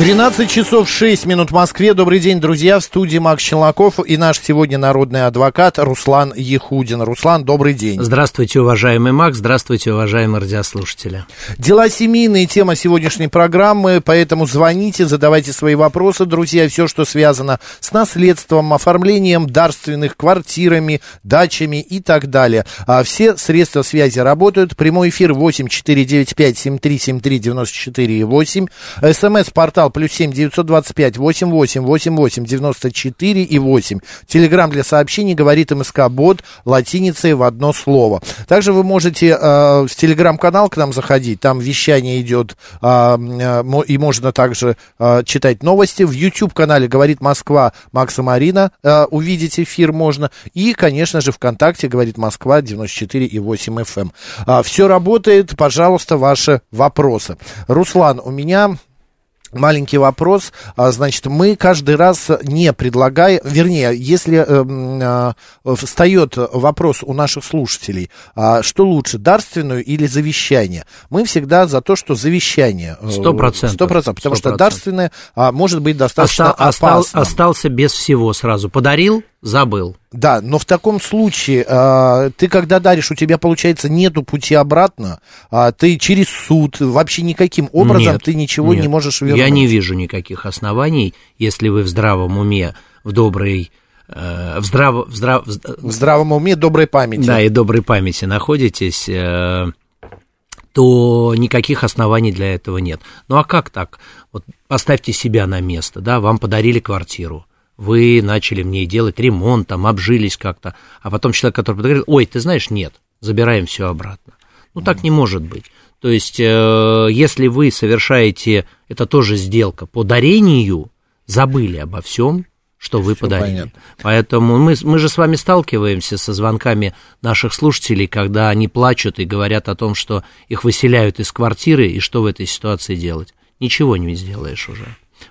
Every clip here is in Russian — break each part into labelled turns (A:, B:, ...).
A: 13 часов 6 минут в Москве. Добрый день, друзья. В студии Макс Челноков и наш сегодня народный адвокат Руслан Ехудин. Руслан, добрый день.
B: Здравствуйте, уважаемый Макс. Здравствуйте, уважаемые радиослушатели.
A: Дела семейные, тема сегодняшней программы, поэтому звоните, задавайте свои вопросы, друзья. Все, что связано с наследством, оформлением дарственных, квартирами, дачами и так далее. А все средства связи работают. Прямой эфир 8 495 7373 94 8. СМС-портал плюс семь девятьсот двадцать пять восемь восемь восемь восемь девяносто четыре и восемь. Телеграмм для сообщений говорит МСК Бот латиницей в одно слово. Также вы можете э, в телеграм-канал к нам заходить, там вещание идет, э, э, и можно также э, читать новости. В YouTube-канале говорит Москва Макса Марина, э, увидеть эфир можно. И, конечно же, ВКонтакте говорит Москва 94 и 8 FM. Э, все работает, пожалуйста, ваши вопросы. Руслан, у меня Маленький вопрос. А, значит, мы каждый раз не предлагаем, вернее, если э, э, встает вопрос у наших слушателей, э, что лучше, дарственную или завещание, мы всегда за то, что завещание.
B: Э, Сто процентов.
A: Сто процентов, потому 100%. что дарственное а, может быть достаточно
B: Остал, опасным. Остался без всего сразу. Подарил, забыл.
A: Да, но в таком случае э, ты когда даришь, у тебя получается нету пути обратно, э, ты через суд вообще никаким образом
B: нет,
A: ты ничего
B: нет,
A: не можешь вернуть.
B: Я не вижу никаких оснований, если вы в здравом уме, в доброй э, в, здрав, в, здрав,
A: в здравом уме, доброй памяти.
B: Да, и доброй памяти находитесь, э, то никаких оснований для этого нет. Ну а как так? Вот поставьте себя на место, да, вам подарили квартиру вы начали мне делать ремонт, там, обжились как-то, а потом человек, который говорит, ой, ты знаешь, нет, забираем все обратно. Ну, так не может быть. То есть, э, если вы совершаете, это тоже сделка, по дарению, забыли обо всем, что вы Все подарили. Понятно. Поэтому мы, мы же с вами сталкиваемся со звонками наших слушателей, когда они плачут и говорят о том, что их выселяют из квартиры, и что в этой ситуации делать. Ничего не сделаешь уже.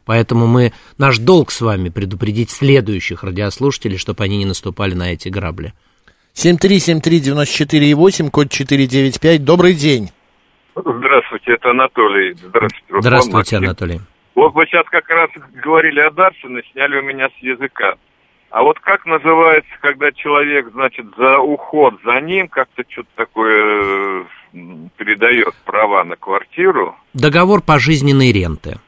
B: Поэтому мы, наш долг с вами предупредить следующих радиослушателей, чтобы они не наступали на эти грабли.
A: 7373948, код 495. Добрый день.
C: Здравствуйте, это Анатолий.
B: Здравствуйте, Руслан Здравствуйте, Максим. Анатолий.
C: Вот вы сейчас как раз говорили о Дарсине, сняли у меня с языка. А вот как называется, когда человек, значит, за уход за ним как-то что-то такое передает права на квартиру?
B: Договор пожизненной ренты.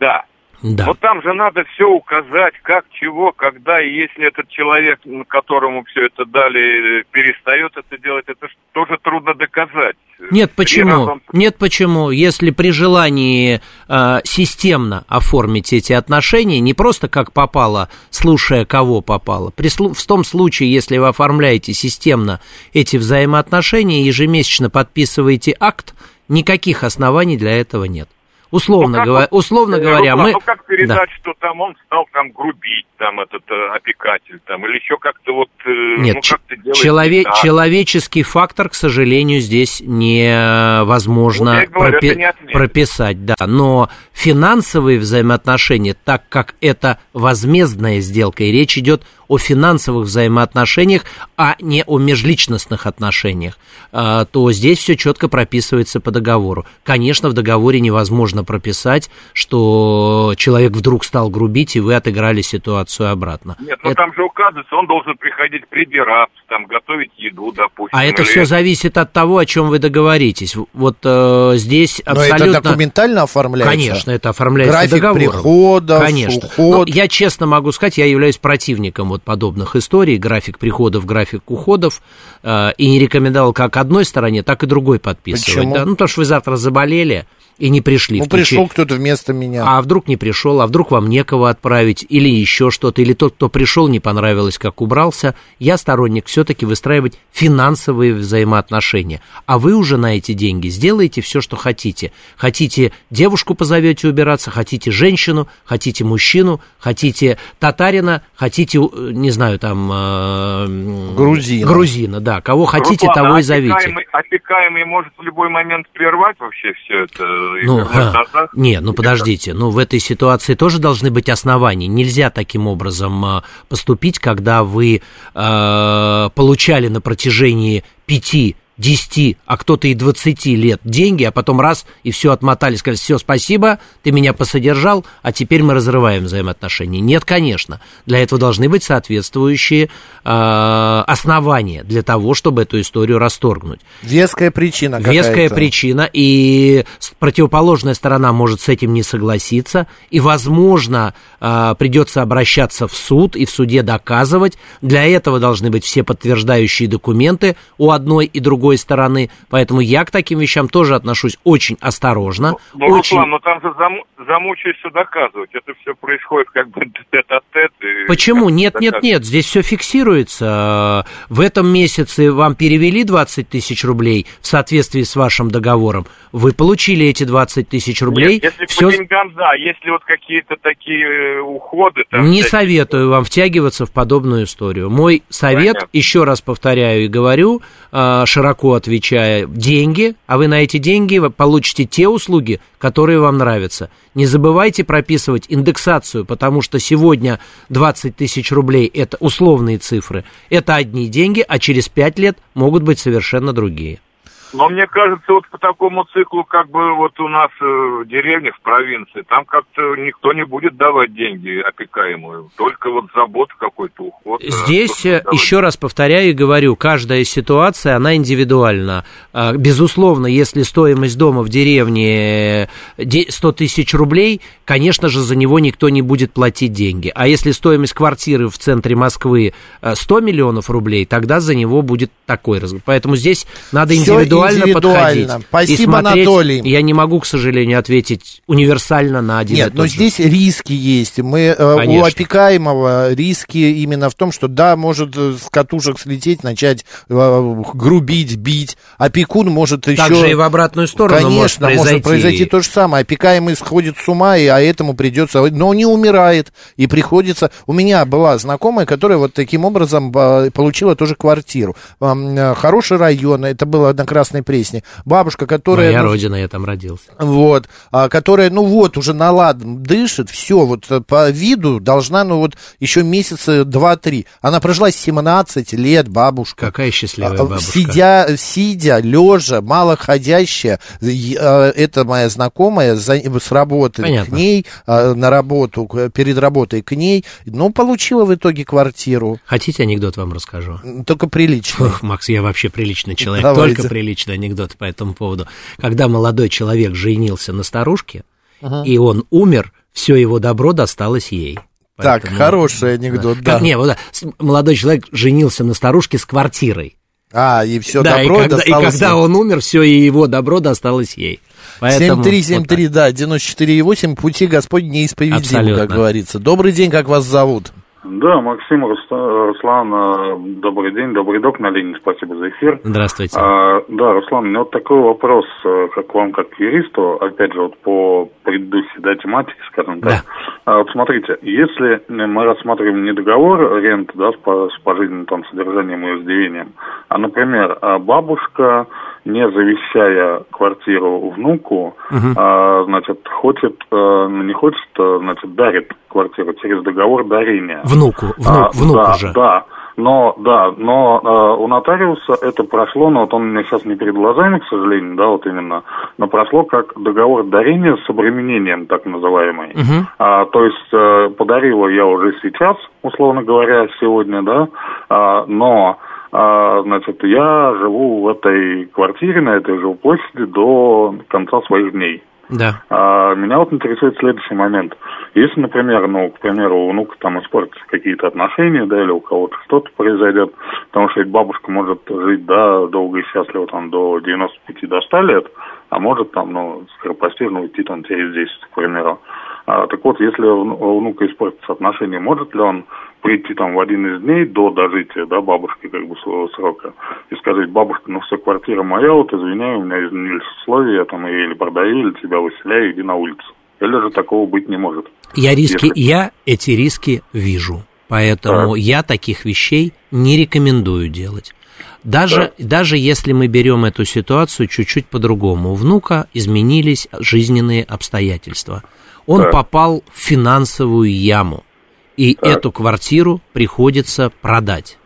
C: Да. Да. Вот там же надо все указать, как, чего, когда, и если этот человек, которому все это дали, перестает это делать, это тоже трудно доказать.
B: Нет, почему? Разом... Нет, почему? Если при желании э, системно оформить эти отношения, не просто как попало, слушая кого попало, при, в том случае, если вы оформляете системно эти взаимоотношения, ежемесячно подписываете акт, никаких оснований для этого нет. Условно, ну, говоря, условно говоря,
C: мы... Ну, как передать, да. что там он стал там грубить, там, этот э, опекатель, там, или еще как-то вот... Э,
B: Нет, ну, как челове... да. человеческий фактор, к сожалению, здесь невозможно ну, говорю, пропи... не прописать, да. Но финансовые взаимоотношения, так как это возмездная сделка, и речь идет о финансовых взаимоотношениях, а не о межличностных отношениях, а, то здесь все четко прописывается по договору. Конечно, в договоре невозможно прописать, что человек вдруг стал грубить, и вы отыграли ситуацию обратно.
C: Нет, но это... там же указывается, он должен приходить прибираться, там, готовить еду, допустим.
B: А это или... все зависит от того, о чем вы договоритесь. Вот э, здесь абсолютно...
A: Но это документально оформляется?
B: Конечно, это оформляется
A: График
B: договором.
A: приходов,
B: Конечно.
A: уход.
B: Но я честно могу сказать, я являюсь противником вот подобных историй, график приходов, график уходов, э, и не рекомендовал как одной стороне, так и другой подписывать.
A: Почему?
B: Да? Ну, потому что вы завтра заболели, и не пришли.
A: Ну, пришел кто-то вместо меня.
B: А вдруг не пришел, а вдруг вам некого отправить, или еще что-то, или тот, кто пришел, не понравилось, как убрался. Я сторонник все-таки выстраивать финансовые взаимоотношения. А вы уже на эти деньги сделаете все, что хотите. Хотите девушку позовете убираться, хотите женщину, хотите мужчину, хотите татарина, хотите, э, не знаю, там... Э,
A: грузина.
B: Грузина, да. Кого хотите,
C: Руслан,
B: того и зовите.
C: Опекаемый, опекаемый может в любой момент прервать вообще все это?
B: Ну,
C: назад?
B: не, ну подождите, ну в этой ситуации тоже должны быть основания. Нельзя таким образом э, поступить, когда вы э, получали на протяжении пяти 10, а кто-то и 20 лет деньги, а потом раз и все отмотали, сказали, все, спасибо, ты меня посодержал, а теперь мы разрываем взаимоотношения. Нет, конечно, для этого должны быть соответствующие э, основания для того, чтобы эту историю расторгнуть.
A: Веская причина
B: Веская причина, и противоположная сторона может с этим не согласиться, и, возможно, а, придется обращаться в суд и в суде доказывать. Для этого должны быть все подтверждающие документы у одной и другой стороны, поэтому я к таким вещам тоже отношусь очень осторожно.
C: Ну,
B: очень...
C: Руслан, ну там же зам, замучаешься доказывать. Это все происходит как бы тет-а-тет.
B: Почему? Нет, нет, нет, здесь все фиксируется. В этом месяце вам перевели 20 тысяч рублей в соответствии с вашим договором. Вы получили эти 20 тысяч рублей.
C: Нет, если
B: всё-
C: по деньгам, да. Если вот какие-то такие э, уходы... Там,
B: Не
C: всякие-
B: советую вам втягиваться в подобную историю. Мой совет,
C: Понятно.
B: еще раз повторяю и говорю, э, широко отвечая, деньги, а вы на эти деньги получите те услуги, которые вам нравятся. Не забывайте прописывать индексацию, потому что сегодня 20 тысяч рублей – это условные цифры, это одни деньги, а через 5 лет могут быть совершенно другие.
C: Но мне кажется, вот по такому циклу, как бы вот у нас э, в деревне, в провинции, там как-то никто не будет давать деньги опекаемую. Только вот забота какой-то уход. э,
B: Здесь, э, еще раз повторяю и говорю, каждая ситуация, она индивидуальна. Безусловно, если стоимость дома в деревне э, де- 100 тысяч рублей, конечно же, за него никто не будет платить деньги. А если стоимость квартиры в центре Москвы э, 100 миллионов рублей, тогда за него будет такой разговор. Поэтому здесь надо
A: Всё
B: индивидуально,
A: индивидуально.
B: подходить. и
A: Спасибо,
B: смотреть.
A: Анатолий.
B: Я не могу, к сожалению, ответить универсально на один и
A: Нет, но
B: же.
A: здесь риски есть. Мы э, у
B: Конечно.
A: опекаемого риски именно в том, что да, может э, с катушек слететь, начать э, грубить, бить. Опекун может еще...
B: Также и в обратную сторону может
A: Конечно,
B: произойти.
A: произойти то же самое. Опекаемый сходит с ума, и, а этому придется... Но не умирает, и приходится... У меня была знакомая, которая вот таким образом получила тоже квартиру. Хороший район, это было на Красной Пресне. Бабушка, которая...
B: Моя
A: ну,
B: родина, я там родился.
A: вот, а, которая, ну вот, уже наладан дышит, все, вот э, по виду должна, ну вот, еще месяца два-три. Она прожила 17 лет, бабушка.
B: Какая счастливая
A: А,
B: бабушка.
A: Сидя, сидя, лежа, малоходящая, а, это моя знакомая за- с работы
B: Понятно.
A: к ней, а, на работу, перед работой к ней, ну, получила в итоге квартиру,
B: Хотите анекдот вам расскажу?
A: только приличную.
B: Ох, Макс, я вообще приличный человек,
A: Давайте.
B: только приличный анекдот по этому поводу. Когда молодой человек женился на старушке, и он умер, все его добро досталось ей.
A: Так,
B: Поэтому-
A: хороший анекдот, да.
B: Как, не, вот, да, молодой человек женился на старушке с квартирой.
A: А, и все
B: да,
A: добро
B: и когда, и
A: досталось
B: когда
A: ей.
B: он умер, все и его добро досталось ей. Поэтому
A: 7373, да, 94,8, пути Господь неисповедимы,
B: Абсолютно.
A: как говорится. Добрый день, как вас зовут?
D: Да, Максим Русла- Руслан, э, добрый день, добрый док на линии, спасибо за эфир.
B: Здравствуйте.
D: А, да, Руслан, у меня вот такой вопрос, э, как вам, как юристу, опять же, вот по предыдущей да, тематике, скажем так.
B: Да.
D: А, вот смотрите, если мы рассматриваем не договор ренты, да, с, по- с пожизненным там содержанием и иждивением, а, например, а, бабушка, не завещая квартиру внуку, а, значит, хочет, ну, не хочет, э, значит, дарит квартиру через договор дарения.
B: Внуку, внук,
D: А,
B: внуку
D: да,
B: же.
D: Да, но, да, но э, у нотариуса это прошло, но вот он у меня сейчас не перед глазами, к сожалению, да, вот именно, но прошло как договор дарения с обременением, так называемый.
B: Мгм.
D: А, то есть э, подарила я уже сейчас, условно говоря, сегодня, да, а, но а, значит, я живу в этой квартире, на этой жилплощади до конца своих дней.
B: Да.
D: А, меня вот интересует следующий момент. Если, например, ну, к примеру, у внука там испортятся какие-то отношения, да, или у кого-то что-то произойдет, потому что ведь бабушка может жить, да, долго и счастливо, там, до 95, до 100 лет,
E: а может там, ну, скоропостижно уйти там через 10, к примеру. А, так вот, если у внука испортятся отношения, может ли он прийти там в один из дней до дожития, да, бабушки как бы своего срока, и сказать, бабушка, ну все, квартира моя, вот извиняй, у меня изменились условия, я там ее или продаю, или тебя выселяю, иди на улицу. Или же такого быть не может.
B: Я риски, Если... я эти риски вижу, поэтому так. я таких вещей не рекомендую делать. Даже, да. даже если мы берем эту ситуацию чуть-чуть по-другому, у внука изменились жизненные обстоятельства. Он да. попал в финансовую яму, и так. эту квартиру приходится продать.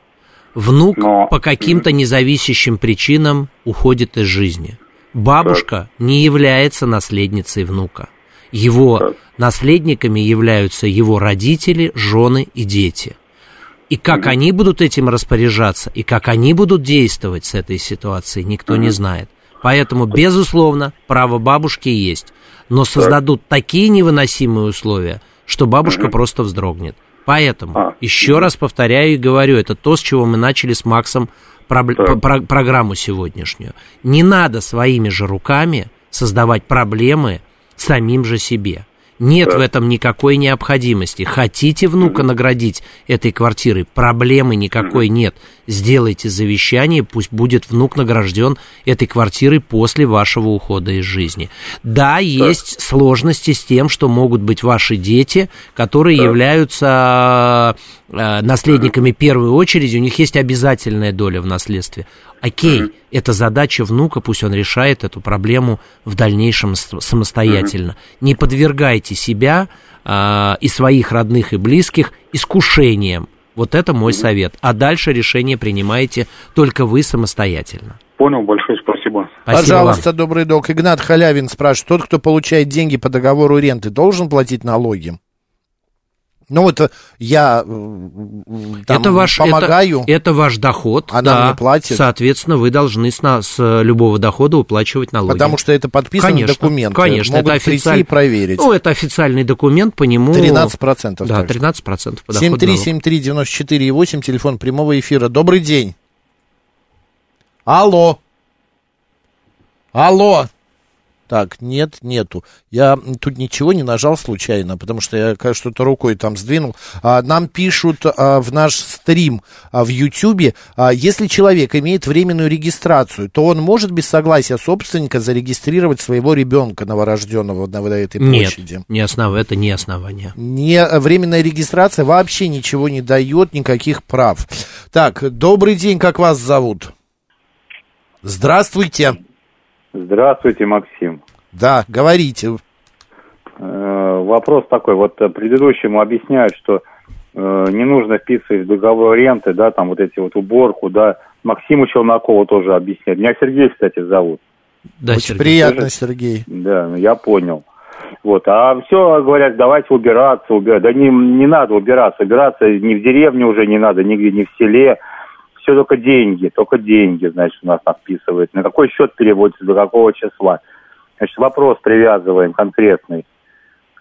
B: Внук Но... по каким-то независящим причинам уходит из жизни. Бабушка так. не является наследницей внука. Его так. наследниками являются его родители, жены и дети. И как они будут этим распоряжаться, и как они будут действовать с этой ситуацией, никто не знает. Поэтому, безусловно, право бабушки есть. Но создадут так. такие невыносимые условия, что бабушка просто вздрогнет. Поэтому, а. еще раз повторяю и говорю, это то, с чего мы начали с Максом про- про- программу сегодняшнюю. Не надо своими же руками создавать проблемы самим же себе. Нет да. в этом никакой необходимости. Хотите внука наградить этой квартирой, проблемы никакой нет. Сделайте завещание, пусть будет внук награжден этой квартирой после вашего ухода из жизни. Да, есть да. сложности с тем, что могут быть ваши дети, которые да. являются э, наследниками первой очереди, у них есть обязательная доля в наследстве. Окей, mm-hmm. это задача внука, пусть он решает эту проблему в дальнейшем самостоятельно. Mm-hmm. Не подвергайте себя э, и своих родных и близких искушениям. Вот это мой совет. А дальше решение принимаете только вы самостоятельно.
E: Понял, большое спасибо.
A: спасибо Пожалуйста, вам. добрый док. Игнат Халявин спрашивает, тот, кто получает деньги по договору ренты, должен платить налоги? Ну, это я там,
B: это ваш,
A: помогаю.
B: Это, это ваш доход.
A: Она да, мне платит.
B: Соответственно, вы должны с, с любого дохода уплачивать налоги.
A: Потому что это подписанный конечно, документ.
B: Конечно,
A: Могут
B: это официальный.
A: проверить.
B: Ну, это официальный документ, по нему...
A: 13%.
B: Да, 13%
A: по 7373948, телефон прямого эфира. Добрый день. Алло. Алло. Так, нет, нету. Я тут ничего не нажал случайно, потому что я что-то рукой там сдвинул. А, нам пишут а, в наш стрим а, в Ютьюбе, а, если человек имеет временную регистрацию, то он может без согласия собственника зарегистрировать своего ребенка новорожденного на, на этой площади?
B: Нет, не основ... это не основание.
A: Не, временная регистрация вообще ничего не дает, никаких прав. Так, добрый день, как вас зовут? Здравствуйте.
F: Здравствуйте, Максим.
A: Да, говорите.
F: Э, вопрос такой, вот предыдущему объясняют, что э, не нужно вписывать в договор ренты, да, там вот эти вот уборку, да. Максиму Челнокову тоже объясняют. Меня Сергей, кстати, зовут.
A: Да, Очень Сергей. приятно, Тоже... Сергей.
F: Да, я понял. Вот, а все говорят, давайте убираться, убираться. Да не, не надо убираться, убираться ни в деревне уже не надо, нигде, ни в селе все только деньги, только деньги, значит, у нас отписывают. На какой счет переводится, до какого числа. Значит, вопрос привязываем конкретный.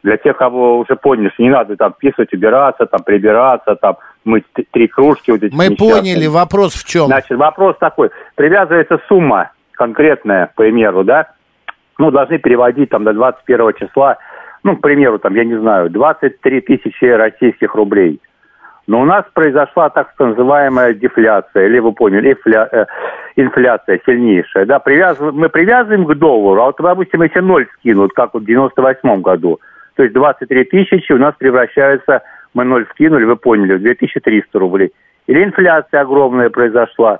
F: Для тех, кого уже поняли, что не надо там писать, убираться, там прибираться, там мыть три кружки. Вот эти
A: Мы несчастные. поняли, вопрос в чем?
F: Значит, вопрос такой. Привязывается сумма конкретная, к примеру, да? Ну, должны переводить там до 21 числа, ну, к примеру, там, я не знаю, 23 тысячи российских рублей. Но у нас произошла так называемая дефляция, или вы поняли, инфля, э, инфляция сильнейшая. Да, привяз, мы привязываем к доллару, а вот, допустим, если ноль скинут, как вот в 98 году, то есть 23 тысячи у нас превращаются, мы ноль скинули, вы поняли, в 2300 рублей. Или инфляция огромная произошла,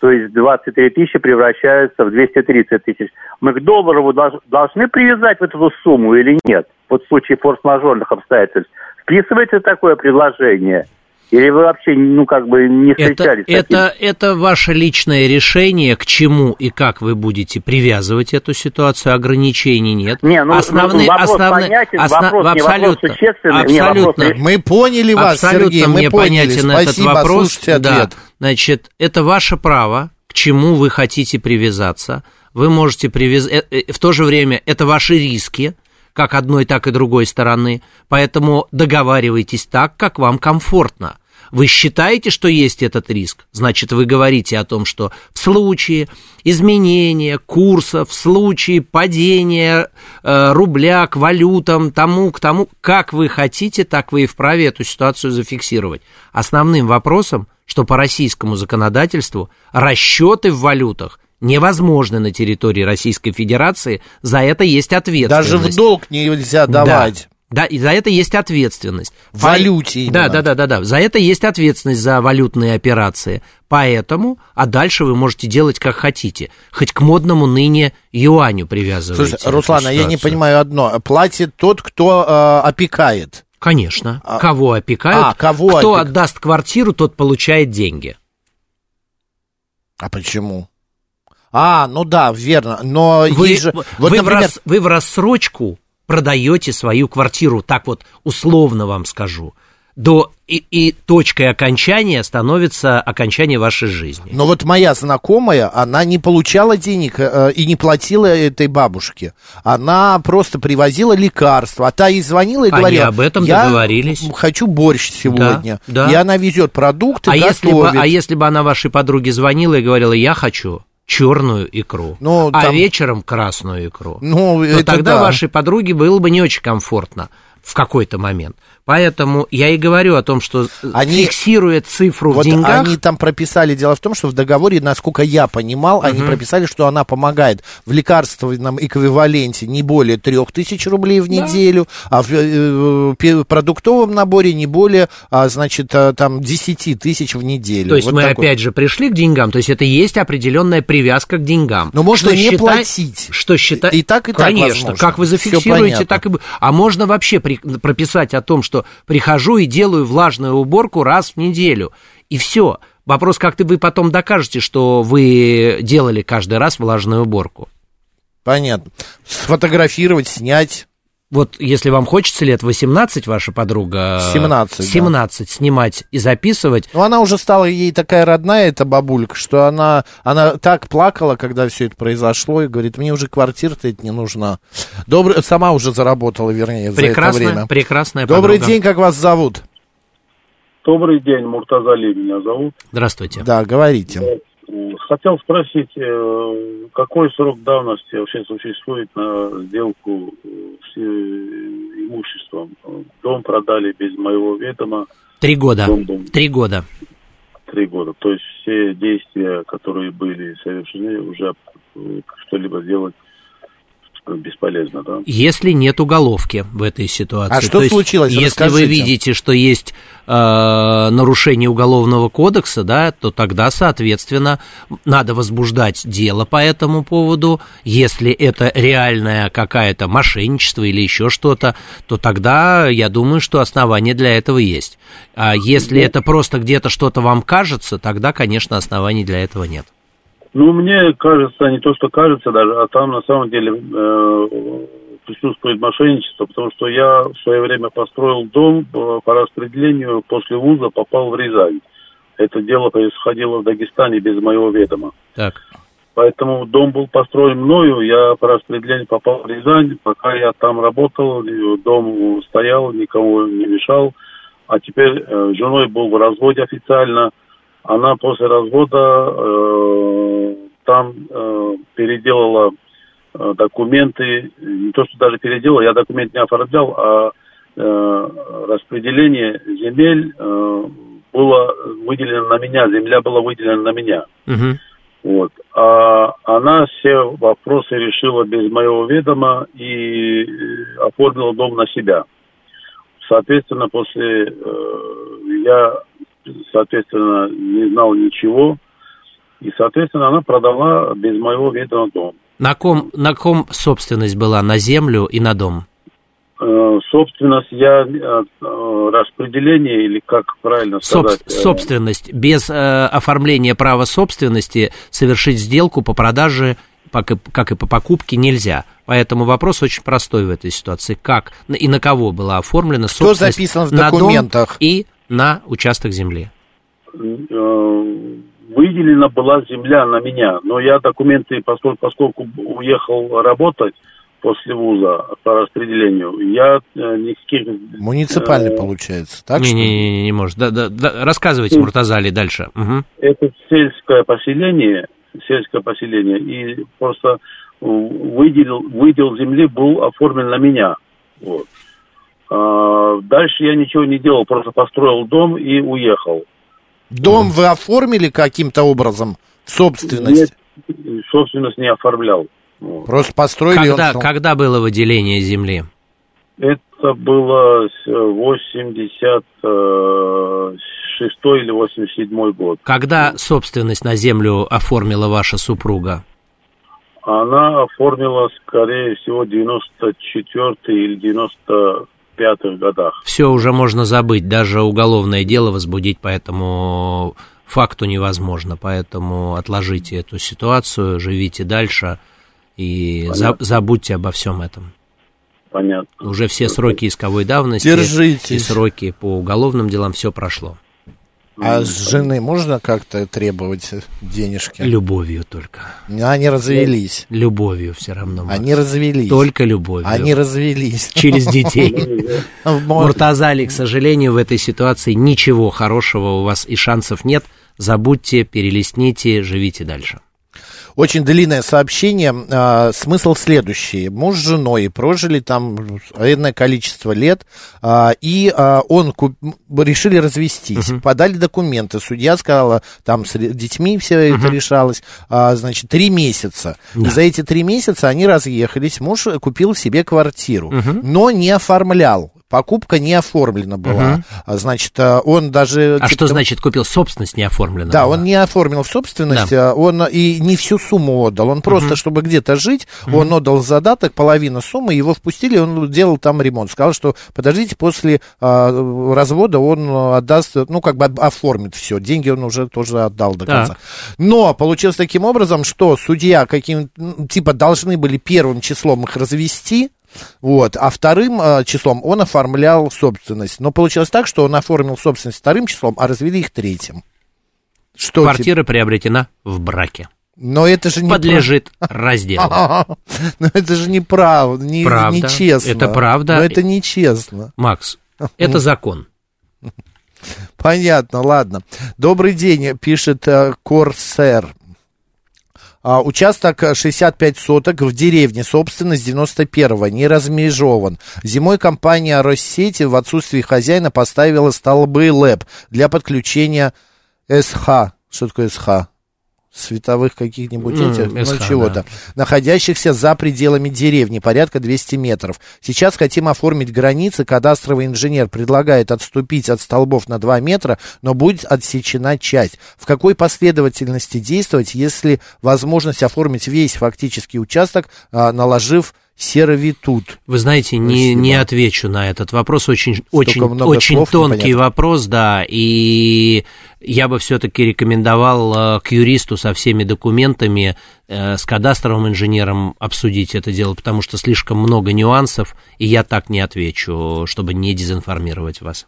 F: то есть 23 тысячи превращаются в 230 тысяч. Мы к доллару должны привязать вот эту сумму или нет? Вот в случае форс-мажорных обстоятельств. Вписывается такое предложение – или вы вообще, ну, как бы не встречались?
B: Это, это, это ваше личное решение, к чему и как вы будете привязывать эту ситуацию, ограничений нет.
F: Не, ну, основные, ну, вопрос основные, понятен, основ... вопрос,
B: абсолютно,
F: существенный.
A: Абсолютно.
F: Не, вопрос...
A: Мы поняли вас,
B: абсолютно
A: Сергей,
B: мне
A: мы поняли.
B: понятен
A: Спасибо,
B: этот вопрос.
A: ответ.
B: Да, значит, это ваше право, к чему вы хотите привязаться. Вы можете привязать, э, э, в то же время это ваши риски, как одной, так и другой стороны. Поэтому договаривайтесь так, как вам комфортно. Вы считаете, что есть этот риск? Значит, вы говорите о том, что в случае изменения курса, в случае падения э, рубля к валютам, тому, к тому, как вы хотите, так вы и вправе эту ситуацию зафиксировать. Основным вопросом, что по российскому законодательству расчеты в валютах невозможны на территории Российской Федерации, за это есть ответственность.
A: Даже в долг нельзя давать.
B: Да, и за это есть ответственность.
A: В валюте именно.
B: Да, да, да, да, да. За это есть ответственность за валютные операции. Поэтому, а дальше вы можете делать как хотите. Хоть к модному ныне юаню привязывайте.
A: Слушай, Руслан, а я не понимаю одно. Платит тот, кто э, опекает.
B: Конечно. А... Кого опекают?
A: А, кого
B: кто
A: опек...
B: отдаст квартиру, тот получает деньги.
A: А почему? А, ну да, верно. Но
B: вы,
A: есть же...
B: Вот, вы, например... в рас, вы в рассрочку продаете свою квартиру, так вот условно вам скажу, до и, и точкой окончания становится окончание вашей жизни.
A: Но вот моя знакомая, она не получала денег э, и не платила этой бабушке. Она просто привозила лекарства, а та ей звонила и
B: Они
A: говорила,
B: об этом
A: я
B: договорились.
A: хочу борщ сегодня.
B: Да, да.
A: И она везет продукты,
B: а
A: готовит.
B: если, бы, а если бы она вашей подруге звонила и говорила, я хочу черную икру,
A: ну,
B: а
A: там...
B: вечером красную икру,
A: ну,
B: то тогда
A: да.
B: вашей подруге было бы не очень комфортно в какой-то момент. Поэтому я и говорю о том, что
A: они,
B: фиксируя цифру
A: вот
B: в деньгах...
A: Они там прописали, дело в том, что в договоре, насколько я понимал, uh-huh. они прописали, что она помогает в лекарственном эквиваленте не более трех тысяч рублей в неделю, да. а в э, продуктовом наборе не более, а, значит, а, там 10 тысяч в неделю.
B: То есть вот мы такой. опять же пришли к деньгам, то есть это есть определенная привязка к деньгам.
A: Но можно что не считай, платить.
B: Что считать?
A: И так, и так
B: Конечно, как вы зафиксируете, так и... А можно вообще при... прописать о том, что что прихожу и делаю влажную уборку раз в неделю. И все. Вопрос, как ты вы потом докажете, что вы делали каждый раз влажную уборку.
A: Понятно. Сфотографировать, снять.
B: Вот если вам хочется лет 18, ваша подруга...
A: 17,
B: 17 да. снимать и записывать.
A: Ну, она уже стала ей такая родная, эта бабулька, что она, она так плакала, когда все это произошло, и говорит, мне уже квартира-то это не нужна. Добрый, сама уже заработала, вернее,
B: прекрасная,
A: за это время.
B: Прекрасная
A: Добрый
B: подруга.
A: день, как вас зовут?
E: Добрый день, Муртазали меня зовут.
B: Здравствуйте.
A: Да, говорите.
E: Хотел спросить, э, какой срок давности вообще существует на сделку с имуществом? Дом продали без моего ведома.
B: Три года. Дом, дом. Три года.
E: Три года. То есть все действия, которые были совершены, уже что-либо делать бесполезно, да?
B: Если нет уголовки в этой ситуации.
A: А что
B: То
A: случилось?
B: Есть, если вы видите, что есть э, нарушение уголовного кодекса, да, то тогда, соответственно, надо возбуждать дело по этому поводу. Если это реальное какое-то мошенничество или еще что-то, то тогда я думаю, что основания для этого есть. А если это просто где-то что-то вам кажется, тогда, конечно, оснований для этого нет.
E: Ну, мне кажется, не то, что кажется даже, а там на самом деле э, присутствует мошенничество, потому что я в свое время построил дом по распределению, после вуза попал в Рязань. Это дело происходило в Дагестане без моего ведома.
B: Так.
E: Поэтому дом был построен мною, я по распределению попал в Рязань, пока я там работал, дом стоял, никому не мешал. А теперь э, женой был в разводе официально – она после развода э, там э, переделала э, документы, не то что даже переделала, я документ не оформлял, а э, распределение земель э, было выделено на меня, земля была выделена на меня.
B: Угу.
E: Вот. А она все вопросы решила без моего ведома и оформила дом на себя. Соответственно, после э, я соответственно, не знал ничего. И, соответственно, она продала без моего ведома дом.
B: На ком, на ком собственность была? На землю и на дом?
E: Э, собственность я э, распределение или как правильно сказать?
B: Соб, собственность. Без э, оформления права собственности совершить сделку по продаже, как и, как и по покупке, нельзя. Поэтому вопрос очень простой в этой ситуации. Как и на кого была оформлена
A: Кто
B: собственность
A: записан в документах?
B: на дом и на участок земли?
E: Э, выделена была земля на меня, но я документы, поскольку, поскольку уехал работать, после вуза по распределению. Я э, никаких...
A: Муниципальный э, получается, так
B: не, что? Не, не, не, не может. Да, да, да, рассказывайте, Муртазали, дальше. Угу.
E: Это сельское поселение, сельское поселение, и просто выделил, выдел земли был оформлен на меня. Вот. А, дальше я ничего не делал, просто построил дом и уехал.
A: Дом вы оформили каким-то образом в собственность?
E: Нет, собственность не оформлял.
A: Просто построили...
B: Когда, он... когда было выделение земли?
E: Это было 86 или 87 год.
B: Когда собственность на землю оформила ваша супруга?
E: Она оформила, скорее всего, 94 или 95 годах.
B: Все уже можно забыть, даже уголовное дело возбудить по этому факту невозможно, поэтому отложите эту ситуацию, живите дальше и за, забудьте обо всем этом.
E: Понятно.
B: Уже все сроки исковой давности
A: Держитесь.
B: и сроки по уголовным делам, все прошло.
A: А с жены можно как-то требовать денежки?
B: Любовью только.
A: Они развелись.
B: Любовью все равно.
A: Макс. Они развелись.
B: Только любовью.
A: Они развелись.
B: Через детей. Муртазали, к сожалению, в этой ситуации ничего хорошего у вас и шансов нет. Забудьте, перелистните, живите дальше.
A: Очень длинное сообщение. А, смысл следующий. Муж с женой прожили там энное количество лет, а, и а, он куп... решили развестись. Угу. Подали документы. Судья сказала, там с детьми все угу. это решалось. А, значит, три месяца. Да. За эти три месяца они разъехались. Муж купил себе квартиру, угу. но не оформлял покупка не оформлена была. Угу. Значит, э, он даже...
B: А типа, что значит купил? Собственность не оформлена
A: Да, была. он не оформил собственность, да. он и не всю сумму отдал. Он просто, угу. чтобы где-то жить, угу. он отдал задаток, половину суммы, его впустили, он делал там ремонт. Сказал, что подождите, после а, развода он отдаст, ну, как бы оформит все. Деньги он уже тоже отдал до конца. Так. Но получилось таким образом, что судья каким типа должны были первым числом их развести, вот. А вторым э, числом он оформлял собственность. Но получилось так, что он оформил собственность вторым числом, а развели их третьим.
B: Что Квартира типа... приобретена в браке.
A: Но это же не
B: подлежит прав... разделу.
A: Но это же не прав... не, правда. нечестно.
B: Это правда.
A: Но это нечестно.
B: Макс, это закон.
A: Понятно, ладно. Добрый день, пишет э, Корсер. А, участок 65 соток в деревне, собственность 91-го, не размежован. Зимой компания Россети в отсутствии хозяина поставила столбы ЛЭП для подключения СХ. Что такое СХ? Световых каких-нибудь mm, этих, ну, СХ, чего-то, да. находящихся за пределами деревни, порядка 200 метров. Сейчас хотим оформить границы, кадастровый инженер предлагает отступить от столбов на 2 метра, но будет отсечена часть. В какой последовательности действовать, если возможность оформить весь фактический участок, а, наложив сервитут.
B: Вы знаете, не, не отвечу на этот вопрос. Очень, очень, очень тонкий непонятно. вопрос, да. И я бы все-таки рекомендовал э, к юристу со всеми документами, э, с кадастровым инженером обсудить это дело, потому что слишком много нюансов, и я так не отвечу, чтобы не дезинформировать вас.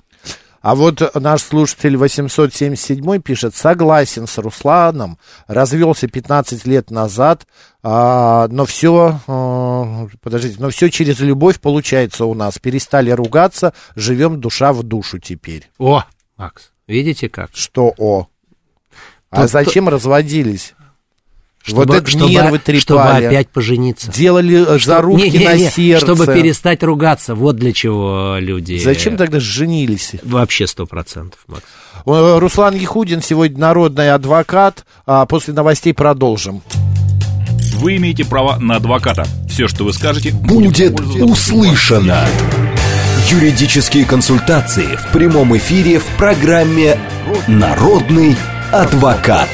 A: А вот наш слушатель 877 пишет, согласен с Русланом, развелся 15 лет назад, а, но все, а, подождите, но все через любовь получается у нас. Перестали ругаться, живем душа в душу теперь.
B: О, Макс, видите как?
A: Что о? А Тут, зачем разводились?
B: Чтобы, вот это чтобы, нервы трепали. Чтобы опять пожениться.
A: Делали э, зарубки не, не, не, на сердце.
B: Чтобы перестать ругаться. Вот для чего люди...
A: Зачем тогда женились?
B: Вообще сто процентов, Макс.
A: Руслан Ехудин сегодня народный адвокат. А после новостей продолжим.
G: Вы имеете право на адвоката. Все, что вы скажете,
H: будет, будет услышано. Юридические консультации в прямом эфире в программе «Народный адвокат».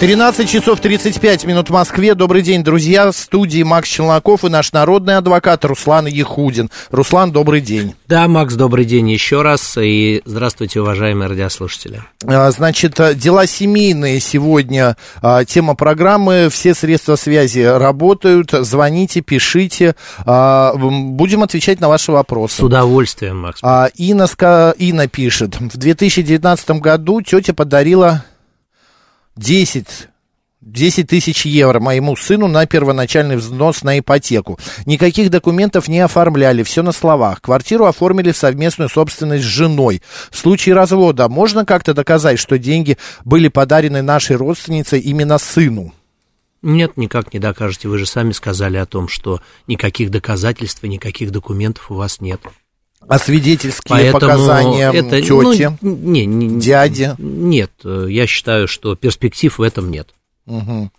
A: 13 часов 35 минут в Москве. Добрый день, друзья. В студии Макс Челноков и наш народный адвокат Руслан Ехудин. Руслан, добрый день.
B: Да, Макс, добрый день еще раз. И здравствуйте, уважаемые радиослушатели.
A: А, значит, дела семейные сегодня. А, тема программы. Все средства связи работают. Звоните, пишите. А, будем отвечать на ваши вопросы.
B: С удовольствием, Макс.
A: Инна, Инна пишет. В 2019 году тетя подарила 10 10 тысяч евро моему сыну на первоначальный взнос на ипотеку. Никаких документов не оформляли, все на словах. Квартиру оформили в совместную собственность с женой. В случае развода можно как-то доказать, что деньги были подарены нашей родственнице именно сыну?
B: Нет, никак не докажете. Вы же сами сказали о том, что никаких доказательств и никаких документов у вас нет.
A: А свидетельские
B: Поэтому
A: показания
B: это,
A: тети,
B: ну, не, не,
A: дяди?
B: Нет, я считаю, что перспектив в этом нет.
A: Угу.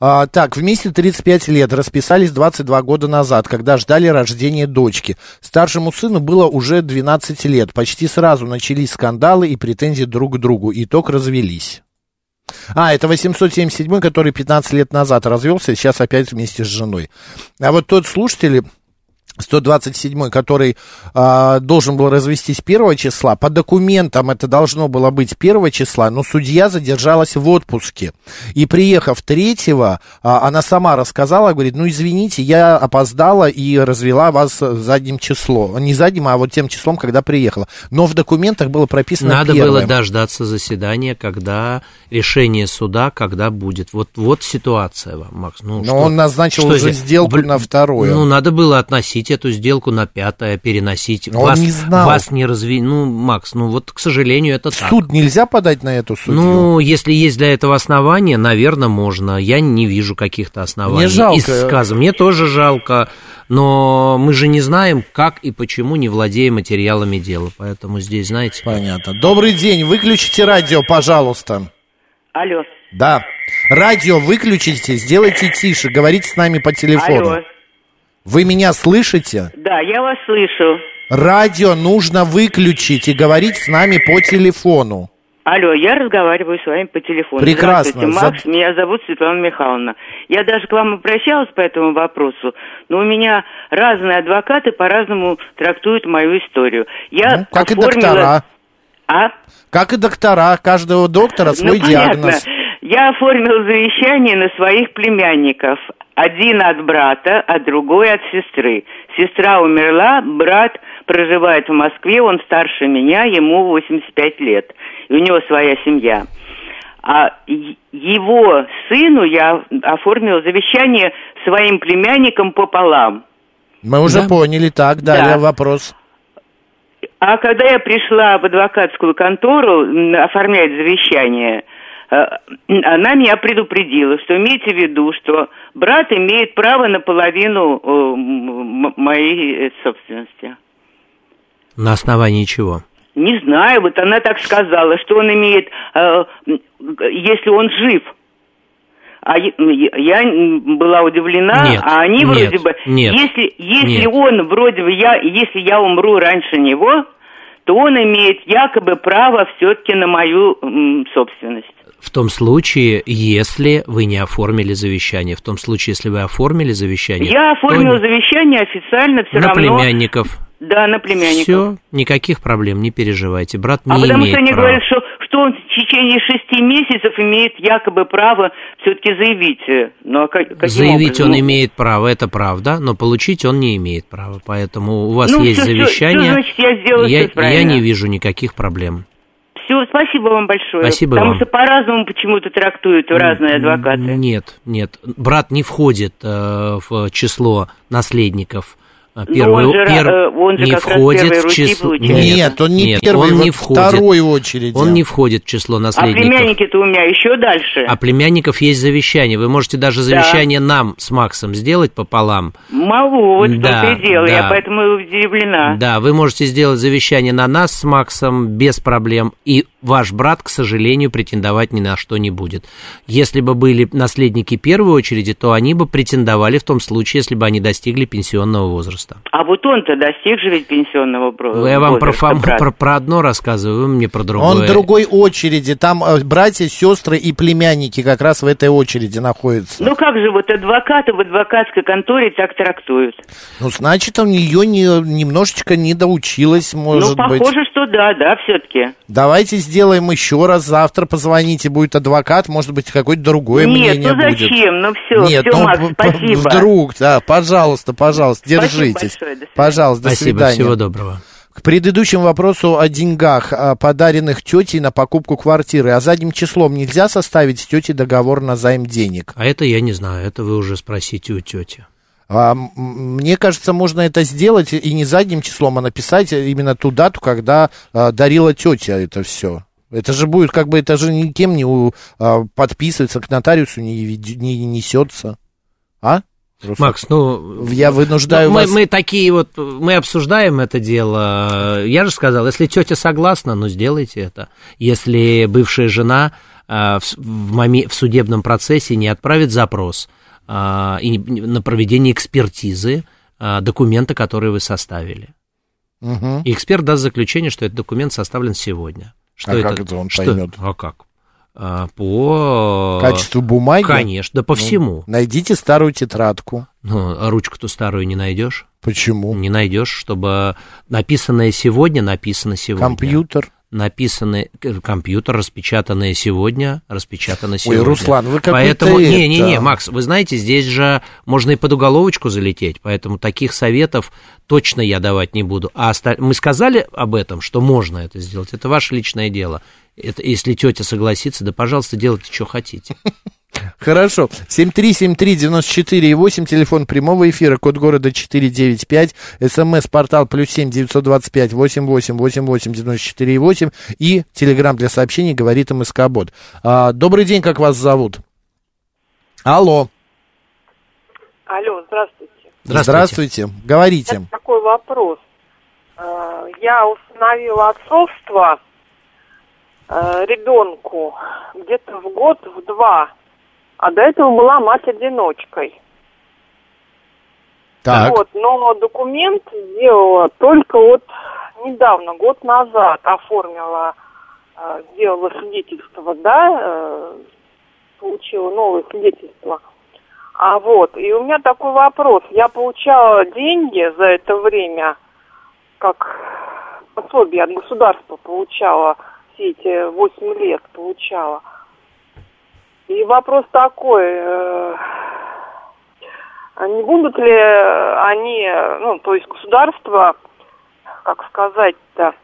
A: А, так, вместе 35 лет, расписались 22 года назад, когда ждали рождения дочки. Старшему сыну было уже 12 лет. Почти сразу начались скандалы и претензии друг к другу. Итог развелись. А, это 877, который 15 лет назад развелся, сейчас опять вместе с женой. А вот тот слушатель 127, который э, должен был развестись 1 числа, по документам это должно было быть 1 числа, но судья задержалась в отпуске. И приехав 3 э, она сама рассказала, говорит, ну извините, я опоздала и развела вас задним числом. Не задним, а вот тем числом, когда приехала. Но в документах было прописано
B: Надо
A: первое.
B: было дождаться заседания, когда решение суда, когда будет. Вот, вот ситуация вам, Макс. Ну,
A: Но
B: что-
A: он назначил
B: что
A: уже
B: здесь?
A: сделку
B: Блин,
A: на второе.
B: Ну, надо было относить эту сделку на пятое, переносить.
A: Но он
B: вас,
A: не знал.
B: Вас не разви... Ну, Макс, ну вот, к сожалению, это так.
A: суд нельзя подать на эту судью?
B: Ну, если есть для этого основания, наверное, можно. Я не вижу каких-то оснований.
A: Мне жалко.
B: Из сказа. Мне тоже жалко, но мы же не знаем, как и почему, не владея материалами дела. Поэтому здесь, знаете...
A: Понятно. Добрый день, выключите радио, пожалуйста.
I: Алло.
A: Да. Радио выключите, сделайте тише, говорите с нами по телефону.
I: Алло.
A: Вы меня слышите?
I: Да, я вас слышу.
A: Радио нужно выключить и говорить с нами по телефону.
I: Алло, я разговариваю с вами по телефону.
A: Прекрасно.
I: Макс,
A: За-
I: меня зовут Светлана Михайловна. Я даже к вам обращалась по этому вопросу, но у меня разные адвокаты по-разному трактуют мою историю. Я
A: Ну, как и
I: оформила-
A: доктора.
I: А?
A: Как и доктора, каждого доктора свой
I: ну, понятно.
A: диагноз.
I: Я оформила завещание на своих племянников. Один от брата, а другой от сестры. Сестра умерла, брат проживает в Москве, он старше меня, ему 85 лет. И у него своя семья. А его сыну я оформила завещание своим племянникам пополам.
A: Мы уже
B: Да.
A: поняли, так, далее
I: Да.
A: вопрос.
I: А когда я пришла в адвокатскую контору оформлять завещание, она меня предупредила, что имейте в виду, что брат имеет право на половину э, моей э, собственности.
B: На основании чего?
I: Не знаю, вот она так сказала, что он имеет, э, если он жив. А я была удивлена,
B: Нет,
I: а они
B: нет,
I: вроде бы,
B: нет,
I: если если
B: нет.
I: он вроде бы я, если я умру раньше него, то он имеет якобы право все-таки на мою собственность.
B: В том случае, если вы не оформили завещание. В том случае, если вы оформили завещание...
I: Я оформила
B: то
I: завещание официально все
B: на
I: равно.
B: племянников.
I: Да, на племянников.
B: Все, никаких проблем, не переживайте. Брат не
I: А потому
B: имеет
I: что они
B: права.
I: говорят, что, что он в течение шести месяцев имеет якобы право все-таки заявить. э, Ну, а как,
B: Заявить
I: образом?
B: он
I: Ну,
B: имеет право, это правда, но получить он не имеет права. Поэтому у вас
I: Ну,
B: есть
I: всё,
B: завещание.
I: всё, значит, я сделала
B: я,
I: правильно.
B: я не вижу никаких проблем.
I: Все, спасибо вам большое.
B: Спасибо
I: Потому
B: вам.
I: что по-разному почему-то трактуют разные адвокаты.
B: Нет, нет. Брат не входит э, в число наследников.
I: Ну,
B: Первый,
I: он же
B: пер-
I: э, он же
B: не входит в число.
I: получается.
A: Нет, он не
B: нет,
A: первый,
B: он не входит.
A: второй в очереди.
B: Он не входит в число
I: А
B: наследников.
I: племянники-то у меня еще дальше.
B: А племянников есть завещание. Вы можете даже завещание нам с Максом сделать пополам.
I: Могу, вот
B: Да,
I: что-то и дело. Я
B: да.
I: поэтому и удивлена.
B: Да, вы можете сделать завещание на нас с Максом без проблем, и ваш брат, к сожалению, претендовать ни на что не будет. Если бы были наследники первой очереди, то они бы претендовали в том случае, если бы они достигли пенсионного возраста.
I: А вот он-то достиг же ведь пенсионного бро-
B: Я вам про,
I: возраста,
B: фам- про, про одно рассказываю, вы мне про другое.
A: Он в другой очереди, там э, братья, сестры и племянники как раз в этой очереди находятся.
I: Ну как же вот адвокаты в адвокатской конторе так трактуют?
A: Ну, значит, у нее не, немножечко не доучилась, может
I: ну,
A: быть.
I: похоже, что да, да, все-таки.
A: Давайте сделаем еще раз, завтра позвоните, будет адвокат, может быть, какое-то другое
I: Нет,
A: мнение
I: ну
A: будет.
I: зачем? Ну все,
A: Нет,
I: все,
A: ну,
I: Макс, спасибо.
A: вдруг, да, пожалуйста, пожалуйста,
I: Спасибо
A: держитесь.
I: большое, до свидания.
A: Пожалуйста, до
B: Спасибо,
A: свидания.
B: всего доброго.
A: К предыдущему вопросу о деньгах, подаренных тетей на покупку квартиры. А задним числом нельзя составить с тетей договор на займ денег?
B: А это я не знаю, это вы уже спросите у тети.
A: А, мне кажется, можно это сделать и не задним числом, а написать именно ту дату, когда а, дарила тетя это все. Это же будет, как бы, это же никем не у- а, подписывается, к нотариусу не, ведь- не несется. А? Руслан?
B: Макс, ну...
A: Я вынуждаю
B: ну, мы,
A: вас...
B: мы такие вот, мы обсуждаем это дело. Я же сказал, если тетя согласна, ну сделайте это. Если бывшая жена а, в, в, моме- в судебном процессе не отправит запрос а, и на проведение экспертизы а, документа, который вы составили. И эксперт даст заключение, что этот документ составлен сегодня. Что
A: А
B: это,
A: как это он
B: что-
A: поймет?
B: А как? А, по...
A: Качеству бумаги?
B: Конечно, да по
A: Ну,
B: всему.
A: Найдите старую тетрадку.
B: Ну, а ручку-то старую не найдешь?
A: Почему?
B: Не найдешь, чтобы написанное сегодня написано сегодня.
A: Компьютер.
B: Написанное к- компьютер, распечатанное сегодня, распечатано сегодня.
A: Руслан, вы какой-то
B: Поэтому, не-не-не,
A: это-
B: Макс, вы знаете, здесь же можно и под уголовочку залететь, поэтому таких советов точно я давать не буду. А оста- мы сказали об этом, что можно это сделать, это ваше личное дело. Это, если тетя согласится, да, пожалуйста, делайте, что хотите.
A: Хорошо. 7373948, телефон прямого эфира, код города 495, смс-портал плюс 7 925 88 88 94 8 и телеграмм для сообщений говорит МСК Бот. А, добрый день, как вас зовут? Алло.
J: Алло, здравствуйте.
A: Здравствуйте.
J: У
A: Говорите.
J: меня такой вопрос. Э, Я установила отцовство э, ребенку где-то в год, в два. А до этого была мать-одиночкой.
A: Так.
J: Вот, но документ сделала только вот недавно, год назад оформила, э, сделала свидетельство, да, э, получила новое свидетельство. А вот, и у меня такой вопрос. Я получала деньги за это время, как пособие от государства получала, эти 8 лет получала. И вопрос такой, э, а не будут ли они, ну, то есть государство, как сказать-то,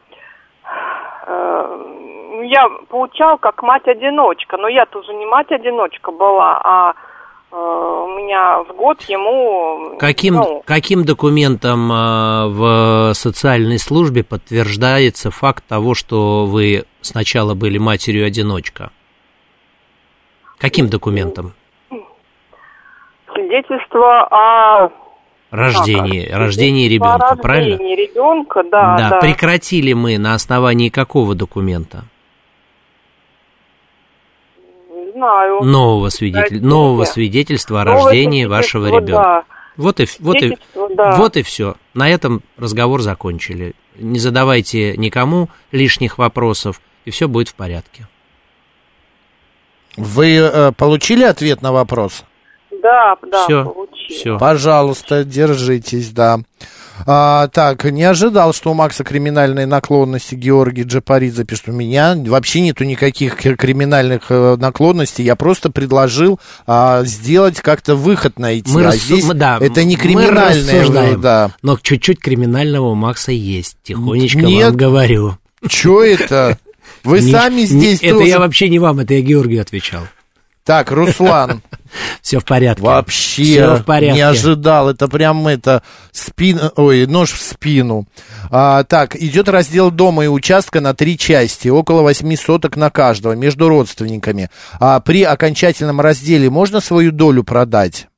J: э, я получала как мать-одиночка, но я тоже не мать-одиночка была, а э, у меня в год ему...
B: Каким,
J: ну,
B: каким документом а, в социальной службе подтверждается факт того, что вы сначала были матерью-одиночка? Каким документом?
J: свидетельство о...
B: Рождении,
J: как,
B: рождении ребенка,
J: о
B: правильно?
J: рождении ребенка, да, да.
B: Прекратили мы на основании какого документа?
J: Не знаю.
B: Нового, свидетель...
J: Кстати,
B: Нового
J: да.
B: свидетельства о рождении вашего ребенка.
J: да.
B: Вот и, вот, и,
J: да.
B: вот и все. На этом разговор закончили. Не задавайте никому лишних вопросов, и все будет в порядке.
A: Вы э, получили ответ на вопрос?
J: Да, да,
B: Всё,
J: получила.
B: всё.
A: Пожалуйста, держитесь, да. А, так, не ожидал, что у Макса криминальные наклонности. Георгий Джапаридзе пишет, у меня вообще нету никаких криминальных э, наклонностей. Я просто предложил а, сделать как-то выход найти. а
B: рассу-
A: здесь
B: мы- да,
A: это не
B: мы
A: криминальное.
B: рассуждаем.
A: Да.
B: Но чуть-чуть криминального у Макса есть. Тихонечко
A: Нет.
B: вам говорю.
A: Че это? Вы
B: Не-
A: сами
B: не-
A: здесь
B: Это
A: тоже.
B: я вообще не вам, это я Георгию отвечал.
A: Так, Руслан,
B: Все в порядке.
A: вообще
B: Всё в порядке.
A: не ожидал. Это прям это спин, ой, нож в спину. А, так, идет раздел дома и участка на три части, около восьми соток на каждого между родственниками. А при окончательном разделе можно свою долю продать?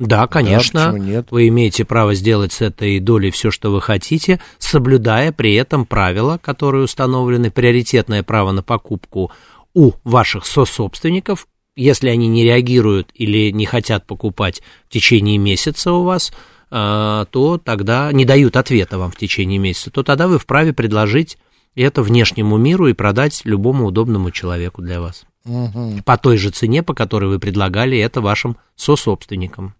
B: Да, конечно.
A: почему нет?
B: Вы имеете право сделать с этой долей все, что вы хотите, соблюдая при этом правила, которые установлены, приоритетное право на покупку у ваших сособственников. Если они не реагируют или не хотят покупать в течение месяца у вас, э, то тогда не дают ответа вам в течение месяца, то тогда вы вправе предложить это внешнему миру и продать любому удобному человеку для вас. По той же цене, по которой вы предлагали это вашим сособственникам.